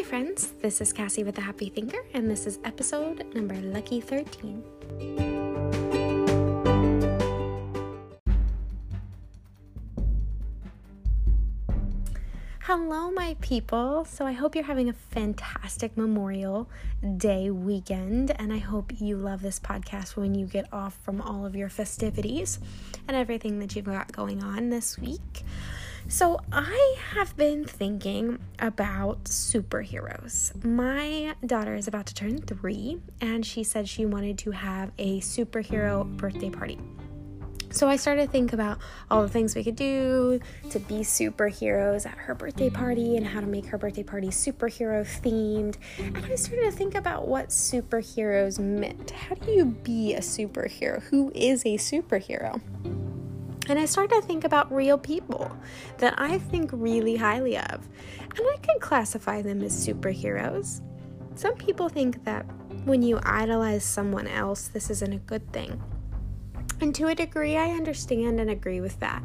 my friends. This is Cassie with the Happy Thinker, and this is episode number lucky 13. Hello, my people. So, I hope you're having a fantastic Memorial Day weekend, and I hope you love this podcast when you get off from all of your festivities and everything that you've got going on this week. So, I have been thinking about superheroes. My daughter is about to turn three, and she said she wanted to have a superhero birthday party. So I started to think about all the things we could do to be superheroes at her birthday party and how to make her birthday party superhero themed. And I started to think about what superheroes meant. How do you be a superhero? Who is a superhero? And I started to think about real people that I think really highly of. And I can classify them as superheroes. Some people think that when you idolize someone else, this isn't a good thing. And to a degree, I understand and agree with that.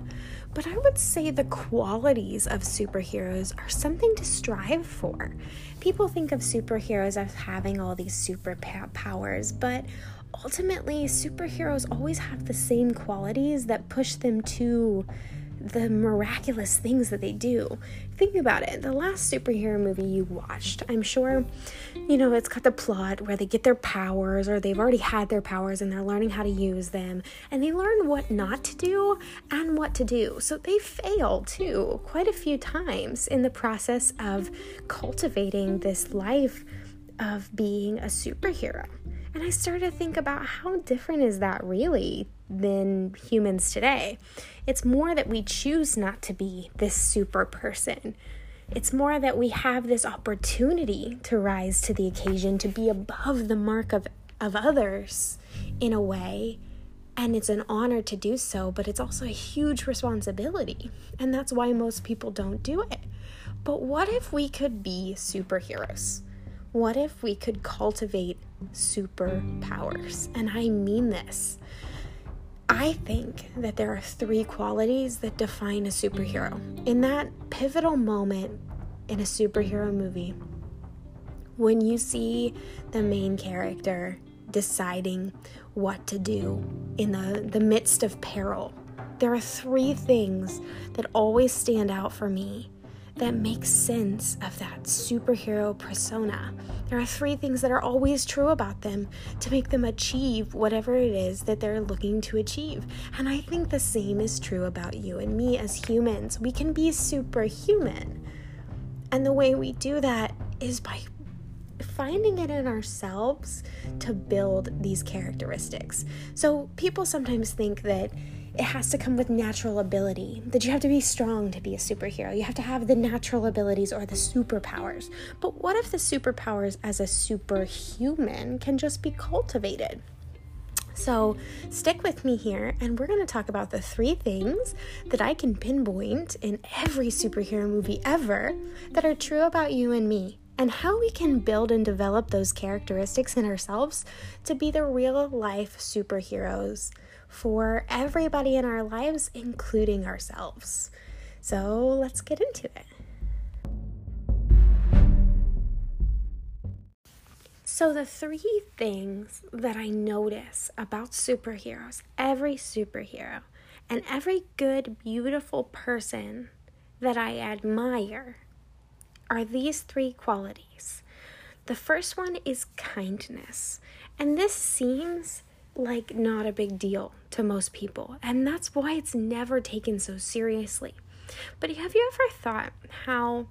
But I would say the qualities of superheroes are something to strive for. People think of superheroes as having all these superpowers, but ultimately, superheroes always have the same qualities that push them to the miraculous things that they do. Think about it. The last superhero movie you watched, I'm sure, you know, it's got the plot where they get their powers or they've already had their powers and they're learning how to use them and they learn what not to do and what to do. So they fail too quite a few times in the process of cultivating this life of being a superhero. And I started to think about how different is that really than humans today. It's more that we choose not to be this super person. It's more that we have this opportunity to rise to the occasion, to be above the mark of, of others in a way. And it's an honor to do so, but it's also a huge responsibility. And that's why most people don't do it. But what if we could be superheroes? What if we could cultivate superpowers? And I mean this. I think that there are three qualities that define a superhero. In that pivotal moment in a superhero movie, when you see the main character deciding what to do in the, the midst of peril, there are three things that always stand out for me that makes sense of that superhero persona. There are three things that are always true about them to make them achieve whatever it is that they're looking to achieve. And I think the same is true about you and me as humans. We can be superhuman. And the way we do that is by finding it in ourselves to build these characteristics. So people sometimes think that it has to come with natural ability. That you have to be strong to be a superhero. You have to have the natural abilities or the superpowers. But what if the superpowers as a superhuman can just be cultivated? So, stick with me here, and we're going to talk about the three things that I can pinpoint in every superhero movie ever that are true about you and me, and how we can build and develop those characteristics in ourselves to be the real life superheroes for everybody in our lives, including ourselves. So let's get into it. So, the three things that I notice about superheroes, every superhero, and every good, beautiful person that I admire are these three qualities. The first one is kindness. And this seems like not a big deal to most people, and that's why it's never taken so seriously. But have you ever thought how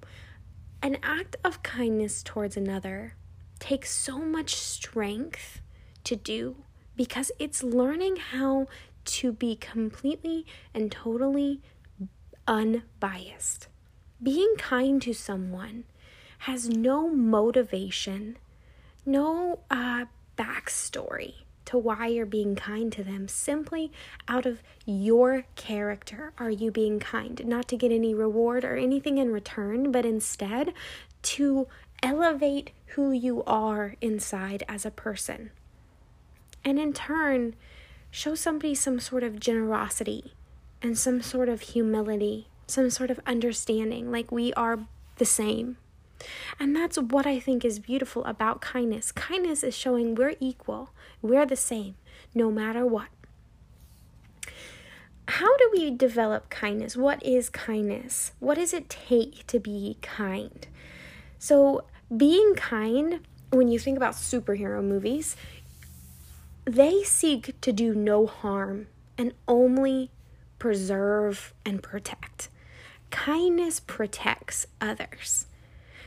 an act of kindness towards another takes so much strength to do because it's learning how to be completely and totally unbiased. Being kind to someone has no motivation, no uh, backstory to why you're being kind to them. Simply out of your character are you being kind, not to get any reward or anything in return, but instead to elevate who you are inside as a person. And in turn, show somebody some sort of generosity and some sort of humility, some sort of understanding, like we are the same. And that's what I think is beautiful about kindness. Kindness is showing we're equal, we're the same, no matter what. How do we develop kindness? What is kindness? What does it take to be kind? So, being kind, when you think about superhero movies, they seek to do no harm and only preserve and protect. Kindness protects others.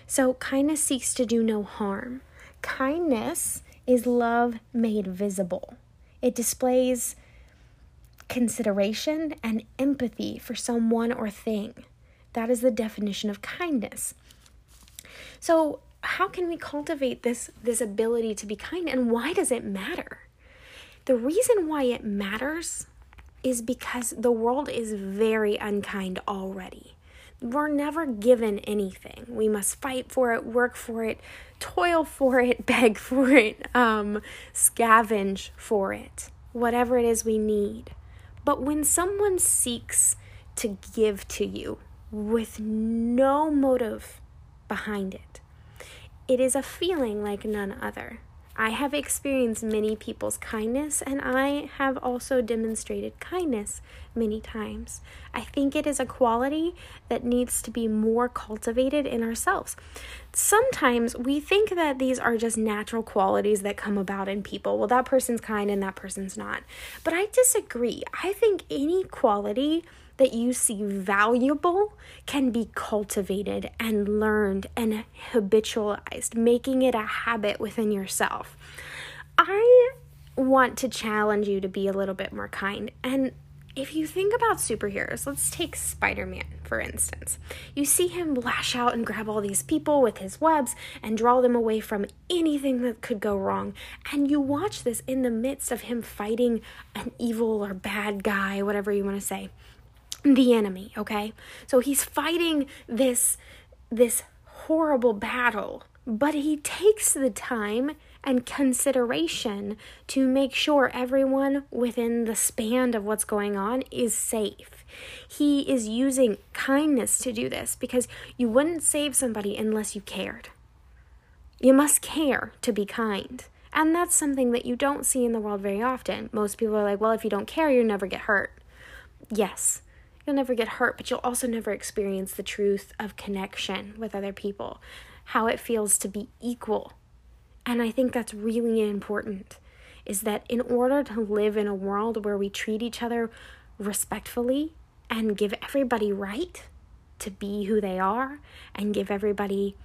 So, kindness seeks to do no harm. Kindness is love made visible. It displays consideration and empathy for someone or thing. That is the definition of kindness. So, how can we cultivate this this ability to be kind and why does it matter? The reason why it matters is because the world is very unkind already. We're never given anything. We must fight for it, work for it, toil for it, beg for it, um, scavenge for it, whatever it is we need. But when someone seeks to give to you with no motive behind it, it is a feeling like none other. I have experienced many people's kindness, and I have also demonstrated kindness many times. I think it is a quality that needs to be more cultivated in ourselves. Sometimes we think that these are just natural qualities that come about in people. Well, that person's kind and that person's not. But I disagree. I think any quality that you see valuable can be cultivated and learned and habitualized, making it a habit within yourself. I want to challenge you to be a little bit more kind. And if you think about superheroes, let's take Spider Man for instance. You see him lash out and grab all these people with his webs and draw them away from anything that could go wrong. And you watch this in the midst of him fighting an evil or bad guy, whatever you want to say the enemy, okay? So he's fighting this this horrible battle, but he takes the time and consideration to make sure everyone within the span of what's going on is safe. He is using kindness to do this because you wouldn't save somebody unless you cared. You must care to be kind. And that's something that you don't see in the world very often. Most people are like, well, if you don't care, you'll never get hurt. Yes, You'll never get hurt, but you'll also never experience the truth of connection with other people, how it feels to be equal. And I think that's really important is that in order to live in a world where we treat each other respectfully and give everybody right to be who they are and give everybody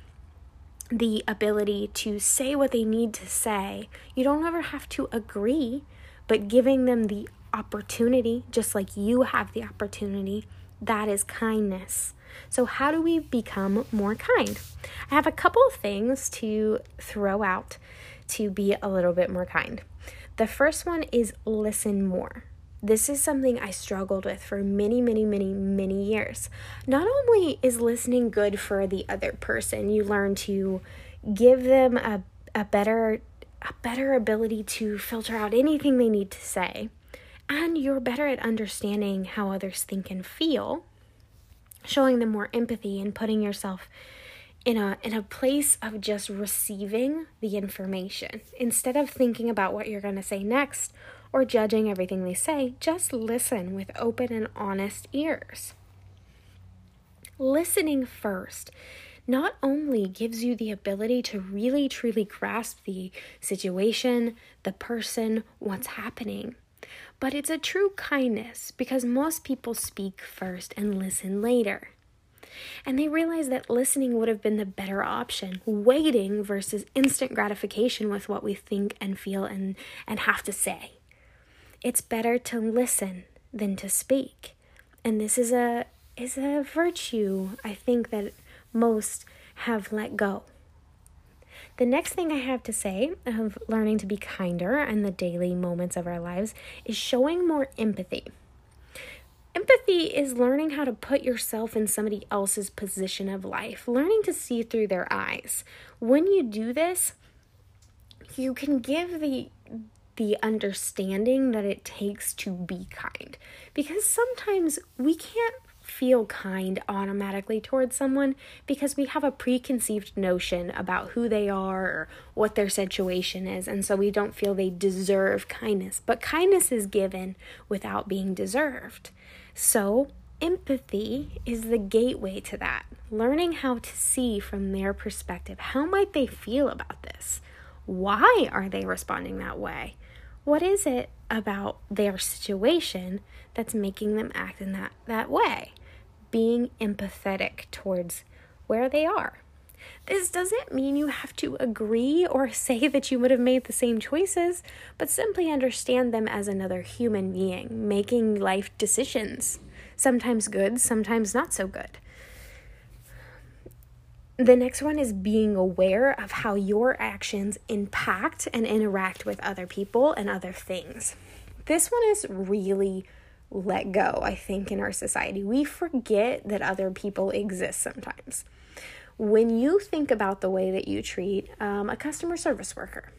the ability to say what they need to say. You don't ever have to agree, but giving them the opportunity, just like you have the opportunity. That is kindness. So, how do we become more kind? I have a couple of things to throw out to be a little bit more kind. The first one is listen more. This is something I struggled with for many, many, many, many years. Not only is listening good for the other person, you learn to give them a, a better a better ability to filter out anything they need to say and you're better at understanding how others think and feel, showing them more empathy and putting yourself in a in a place of just receiving the information. Instead of thinking about what you're going to say next or judging everything they say just listen with open and honest ears. Listening first not only gives you the ability to really truly grasp the situation the person what's happening but it's a true kindness because most people speak first and listen later. And they realize that listening would have been the better option, waiting versus instant gratification with what we think and feel and, and have to say. It's better to listen than to speak. And this is a is a virtue I think that most have let go. The next thing I have to say of learning to be kinder in the daily moments of our lives is showing more empathy. Empathy is learning how to put yourself in somebody else's position of life, learning to see through their eyes. When you do this, you can give the the understanding that it takes to be kind because sometimes we can't feel kind automatically towards someone because we have a preconceived notion about who they are or what their situation is, and so we don't feel they deserve kindness. But kindness is given without being deserved. So, empathy is the gateway to that. Learning how to see from their perspective how might they feel about this? Why are they responding that way? What is it about their situation that's making them act in that, that way? Being empathetic towards where they are. This doesn't mean you have to agree or say that you would have made the same choices, but simply understand them as another human being making life decisions. Sometimes good, sometimes not so good. The next one is being aware of how your actions impact and interact with other people and other things. This one is really let go, I think, in our society. We forget that other people exist sometimes. When you think about the way that you treat um, a customer service worker,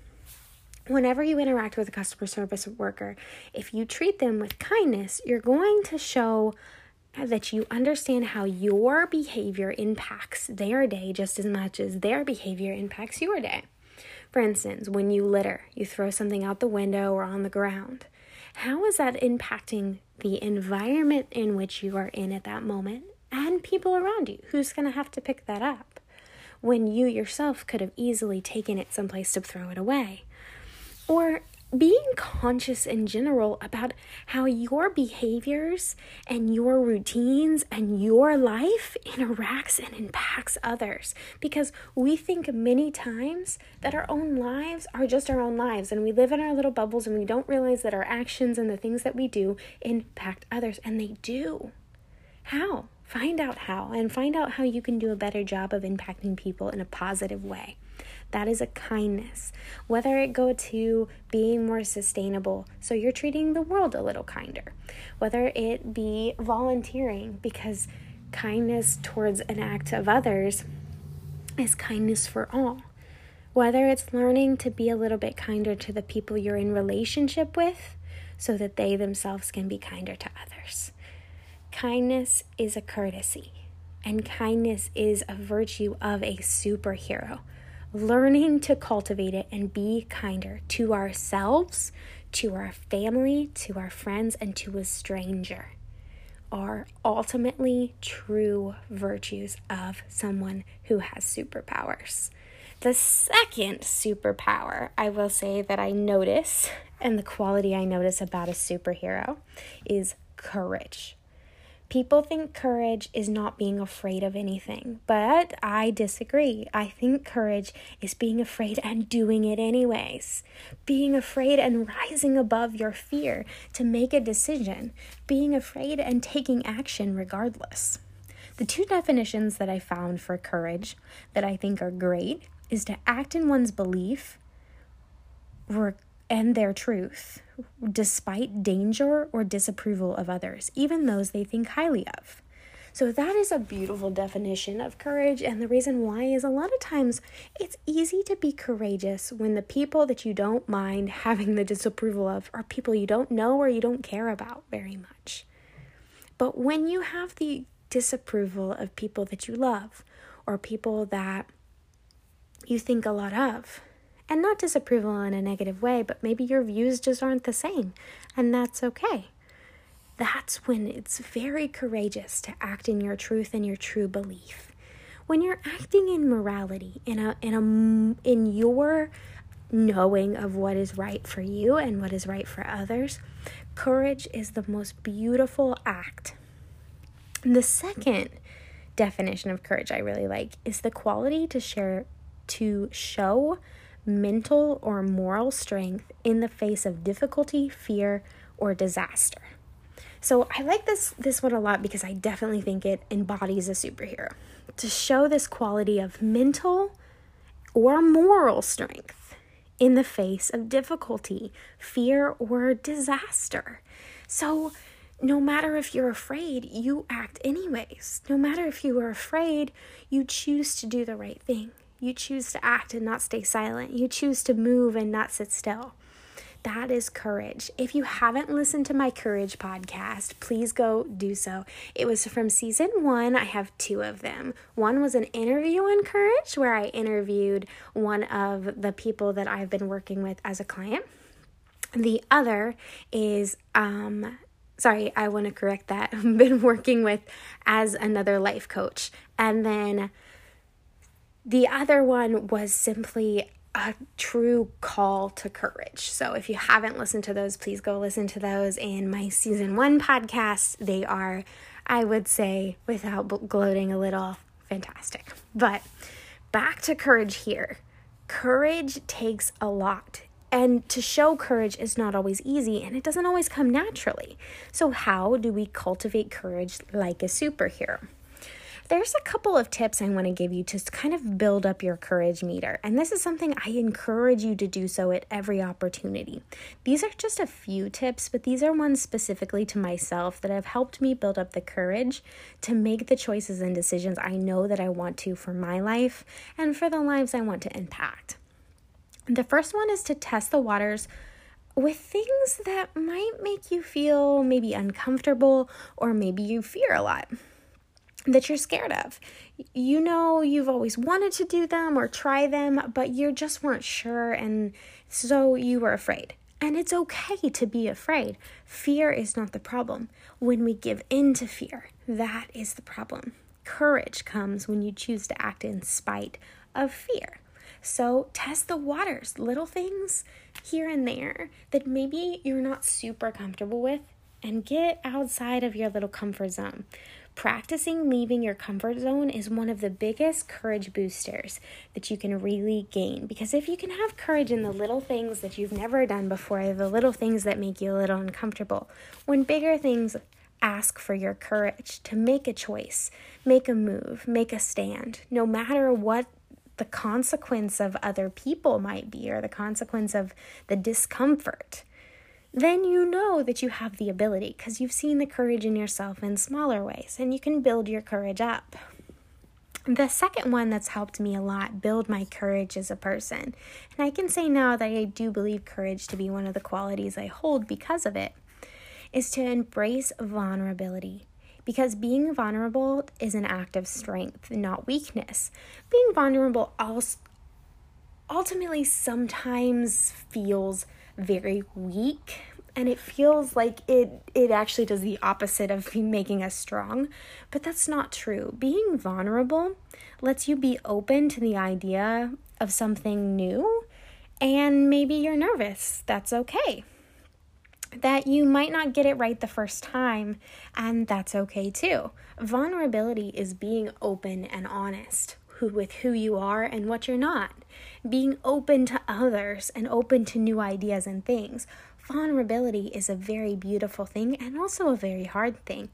whenever you interact with a customer service worker, if you treat them with kindness, you're going to show that you understand how your behavior impacts their day just as much as their behavior impacts your day. For instance, when you litter, you throw something out the window or on the ground. How is that impacting the environment in which you are in at that moment and people around you? Who's going to have to pick that up? When you yourself could have easily taken it someplace to throw it away. Or being conscious in general about how your behaviors and your routines and your life interacts and impacts others. Because we think many times that our own lives are just our own lives and we live in our little bubbles and we don't realize that our actions and the things that we do impact others and they do. How? Find out how and find out how you can do a better job of impacting people in a positive way that is a kindness. Whether it go to being more sustainable, so you're treating the world a little kinder. Whether it be volunteering, because kindness towards an act of others is kindness for all. Whether it's learning to be a little bit kinder to the people you're in relationship with, so that they themselves can be kinder to others. Kindness is a courtesy, and kindness is a virtue of a superhero learning to cultivate it and be kinder to ourselves, to our family, to our friends, and to a stranger are ultimately true virtues of someone who has superpowers. The second superpower I will say that I notice, and the quality I notice about a superhero, is courage. People think courage is not being afraid of anything, but I disagree. I think courage is being afraid and doing it anyways. Being afraid and rising above your fear to make a decision. Being afraid and taking action regardless. The two definitions that I found for courage that I think are great is to act in one's belief and their truth, despite danger or disapproval of others, even those they think highly of. So, that is a beautiful definition of courage. And the reason why is a lot of times it's easy to be courageous when the people that you don't mind having the disapproval of are people you don't know or you don't care about very much. But when you have the disapproval of people that you love or people that you think a lot of, and not disapproval in a negative way, but maybe your views just aren't the same, and that's okay. That's when it's very courageous to act in your truth and your true belief. When you're acting in morality, in a in a in your knowing of what is right for you and what is right for others, courage is the most beautiful act. The second definition of courage I really like is the quality to share to show mental or moral strength in the face of difficulty, fear, or disaster. So I like this this one a lot because I definitely think it embodies a superhero. To show this quality of mental or moral strength in the face of difficulty, fear, or disaster. So no matter if you're afraid, you act anyways. No matter if you are afraid, you choose to do the right thing. You choose to act and not stay silent. You choose to move and not sit still. That is courage. If you haven't listened to my courage podcast, please go do so. It was from season one. I have two of them. One was an interview on courage, where I interviewed one of the people that I've been working with as a client. The other is, um, sorry, I want to correct that. I've been working with as another life coach. And then the other one was simply a true call to courage. So if you haven't listened to those, please go listen to those in my season one podcast. They are, I would say, without gloating a little, fantastic. But back to courage here. Courage takes a lot. And to show courage is not always easy and it doesn't always come naturally. So, how do we cultivate courage like a superhero? There's a couple of tips I want to give you to kind of build up your courage meter. And this is something I encourage you to do so at every opportunity. These are just a few tips, but these are ones specifically to myself that have helped me build up the courage to make the choices and decisions I know that I want to for my life and for the lives I want to impact. The first one is to test the waters with things that might make you feel maybe uncomfortable or maybe you fear a lot that you're scared of. You know, you've always wanted to do them or try them, but you just weren't sure, and so you were afraid. And it's okay to be afraid. Fear is not the problem. When we give in to fear, that is the problem. Courage comes when you choose to act in spite of fear. So test the waters, little things here and there that maybe you're not super comfortable with, and get outside of your little comfort zone. Practicing leaving your comfort zone is one of the biggest courage boosters that you can really gain. Because if you can have courage in the little things that you've never done before, the little things that make you a little uncomfortable, when bigger things ask for your courage to make a choice, make a move, make a stand, no matter what the consequence of other people might be or the consequence of the discomfort then you know that you have the ability because you've seen the courage in yourself in smaller ways and you can build your courage up. The second one that's helped me a lot build my courage as a person, and I can say now that I do believe courage to be one of the qualities I hold because of it, is to embrace vulnerability. Because being vulnerable is an act of strength, not weakness. Being vulnerable also ultimately sometimes feels very weak and it feels like it it actually does the opposite of making us strong. But that's not true. Being vulnerable lets you be open to the idea of something new and maybe you're nervous. That's okay. That you might not get it right the first time and that's okay too. Vulnerability is being open and honest who, with who you are and what you're not being open to others and open to new ideas and things. Vulnerability is a very beautiful thing and also a very hard thing.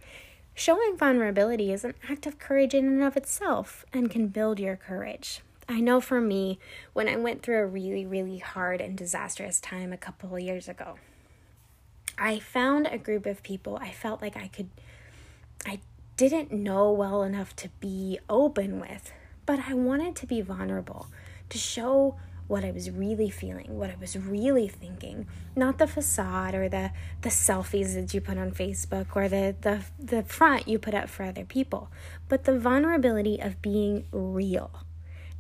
Showing vulnerability is an act of courage in and of itself and can build your courage. I know for me, when I went through a really, really hard and disastrous time a couple of years ago, I found a group of people I felt like I could, I didn't know well enough to be open with, but I wanted to be vulnerable to show what I was really feeling, what I was really thinking, not the facade or the the selfies that you put on Facebook or the the the front you put up for other people, but the vulnerability of being real.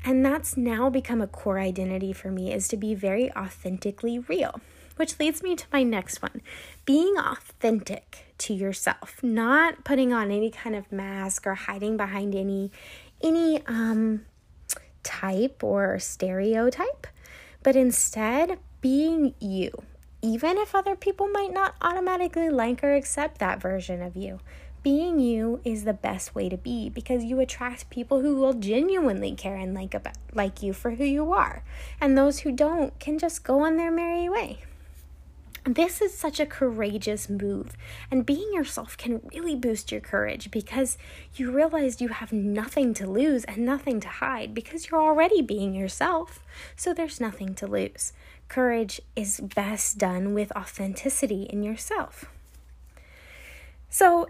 And that's now become a core identity for me is to be very authentically real. Which leads me to my next one. Being authentic to yourself, not putting on any kind of mask or hiding behind any any um type or stereotype, but instead being you, even if other people might not automatically like or accept that version of you. Being you is the best way to be because you attract people who will genuinely care and like about like you for who you are. And those who don't can just go on their merry way. This is such a courageous move, and being yourself can really boost your courage because you realize you have nothing to lose and nothing to hide because you're already being yourself, so there's nothing to lose. Courage is best done with authenticity in yourself. So,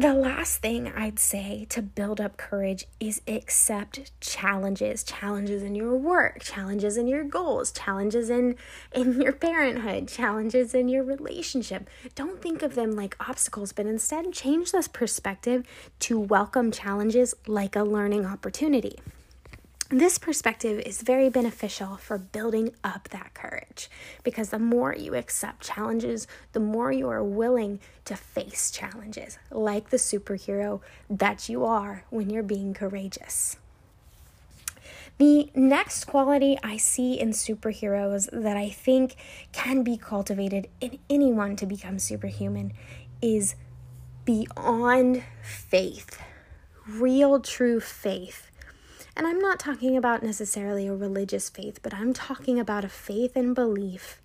the last thing I'd say to build up courage is accept challenges, challenges in your work, challenges in your goals, challenges in in your parenthood, challenges in your relationship. Don't think of them like obstacles, but instead change this perspective to welcome challenges like a learning opportunity. This perspective is very beneficial for building up that courage because the more you accept challenges, the more you are willing to face challenges, like the superhero that you are when you're being courageous. The next quality I see in superheroes that I think can be cultivated in anyone to become superhuman is beyond faith, real, true faith and I'm not talking about necessarily a religious faith, but I'm talking about a faith and belief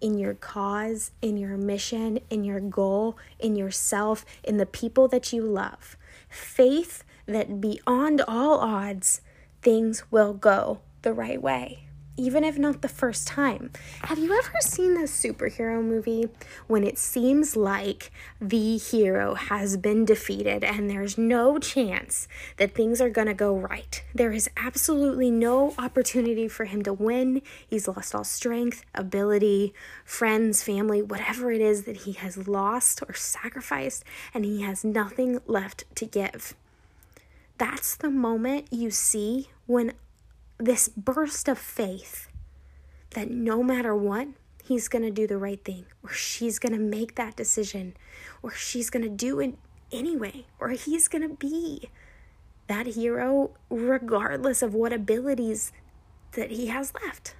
in your cause, in your mission, in your goal, in yourself, in the people that you love. Faith that beyond all odds, things will go the right way even if not the first time. Have you ever seen this superhero movie when it seems like the hero has been defeated and there's no chance that things are going to go right? There is absolutely no opportunity for him to win. He's lost all strength, ability, friends, family, whatever it is that he has lost or sacrificed, and he has nothing left to give. That's the moment you see when this burst of faith that no matter what, he's going to do the right thing, or she's going to make that decision, or she's going to do it anyway, or he's going to be that hero regardless of what abilities that he has left.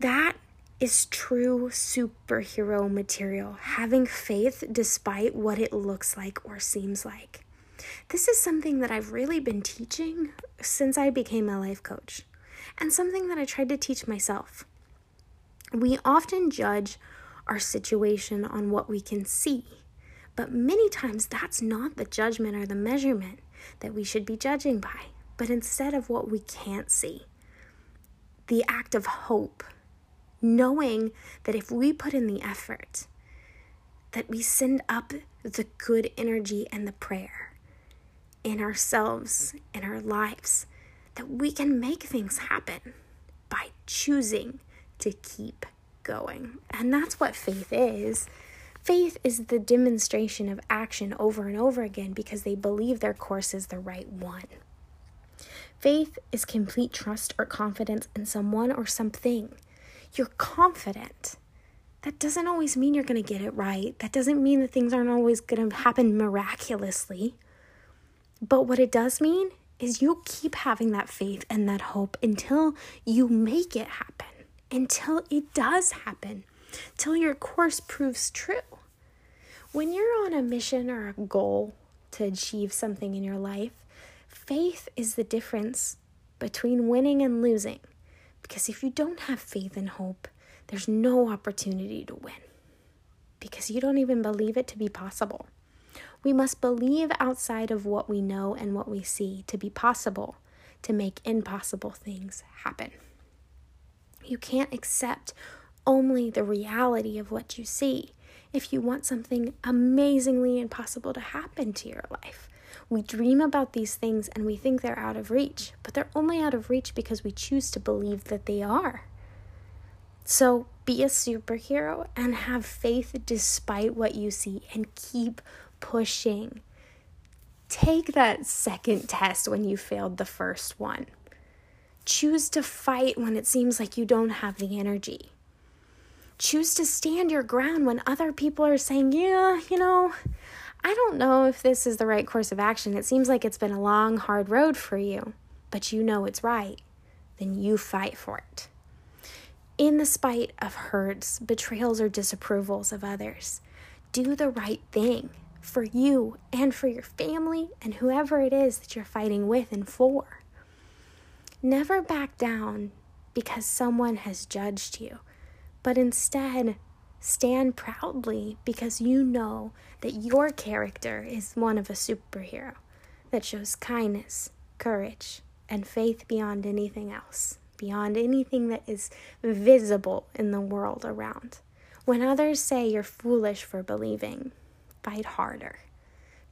That is true superhero material, having faith despite what it looks like or seems like. This is something that I've really been teaching since I became a life coach, and something that I tried to teach myself. We often judge our situation on what we can see, but many times that's not the judgment or the measurement that we should be judging by, but instead of what we can't see. The act of hope, knowing that if we put in the effort, that we send up the good energy and the prayer in ourselves, in our lives, that we can make things happen by choosing to keep going. And that's what faith is. Faith is the demonstration of action over and over again because they believe their course is the right one. Faith is complete trust or confidence in someone or something. You're confident. That doesn't always mean you're going to get it right. That doesn't mean that things aren't always going to happen miraculously. But what it does mean is you'll keep having that faith and that hope until you make it happen, until it does happen, till your course proves true. When you're on a mission or a goal to achieve something in your life, faith is the difference between winning and losing. Because if you don't have faith and hope, there's no opportunity to win because you don't even believe it to be possible. We must believe outside of what we know and what we see to be possible, to make impossible things happen. You can't accept only the reality of what you see if you want something amazingly impossible to happen to your life. We dream about these things and we think they're out of reach, but they're only out of reach because we choose to believe that they are. So be a superhero and have faith despite what you see and keep pushing. Take that second test when you failed the first one. Choose to fight when it seems like you don't have the energy. Choose to stand your ground when other people are saying, Yeah, you know, I don't know if this is the right course of action. It seems like it's been a long, hard road for you, but you know it's right. Then you fight for it. In the spite of hurts, betrayals, or disapprovals of others, do the right thing for you and for your family and whoever it is that you're fighting with and for. Never back down because someone has judged you, but instead stand proudly because you know that your character is one of a superhero that shows kindness, courage, and faith beyond anything else, beyond anything that is visible in the world around. When others say you're foolish for believing, fight harder.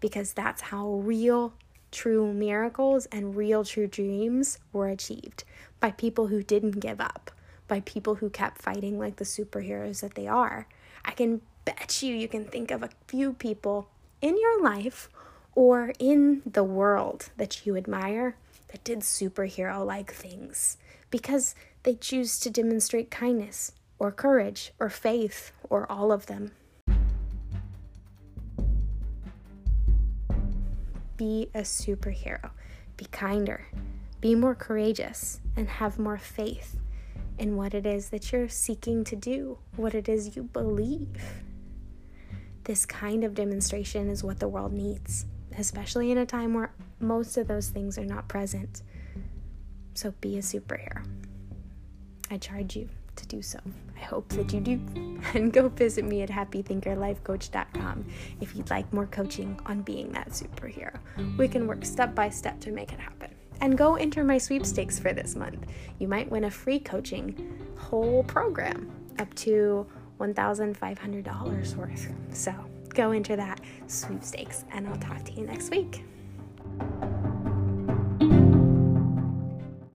because that's how real, true miracles and real, true dreams were achieved by people who didn't give up, by people who kept fighting like the superheroes that they are. I can bet you you can think of a few people in your life or in the world that you admire that did superhero like things because they choose to demonstrate kindness or courage or faith or all of them. Be a superhero. Be kinder. Be more courageous and have more faith in what it is that you're seeking to do, what it is you believe. This kind of demonstration is what the world needs, especially in a time where most of those things are not present. So be a superhero. I charge you to do so. I hope that you do. And go visit me at happythinkerlifecoach.com if you'd like more coaching on being that superhero. We can work step by step to make it happen. And go enter my sweepstakes for this month. You might win a free coaching whole program up to $1,500 worth. So go enter that sweepstakes, and I'll talk to you next week.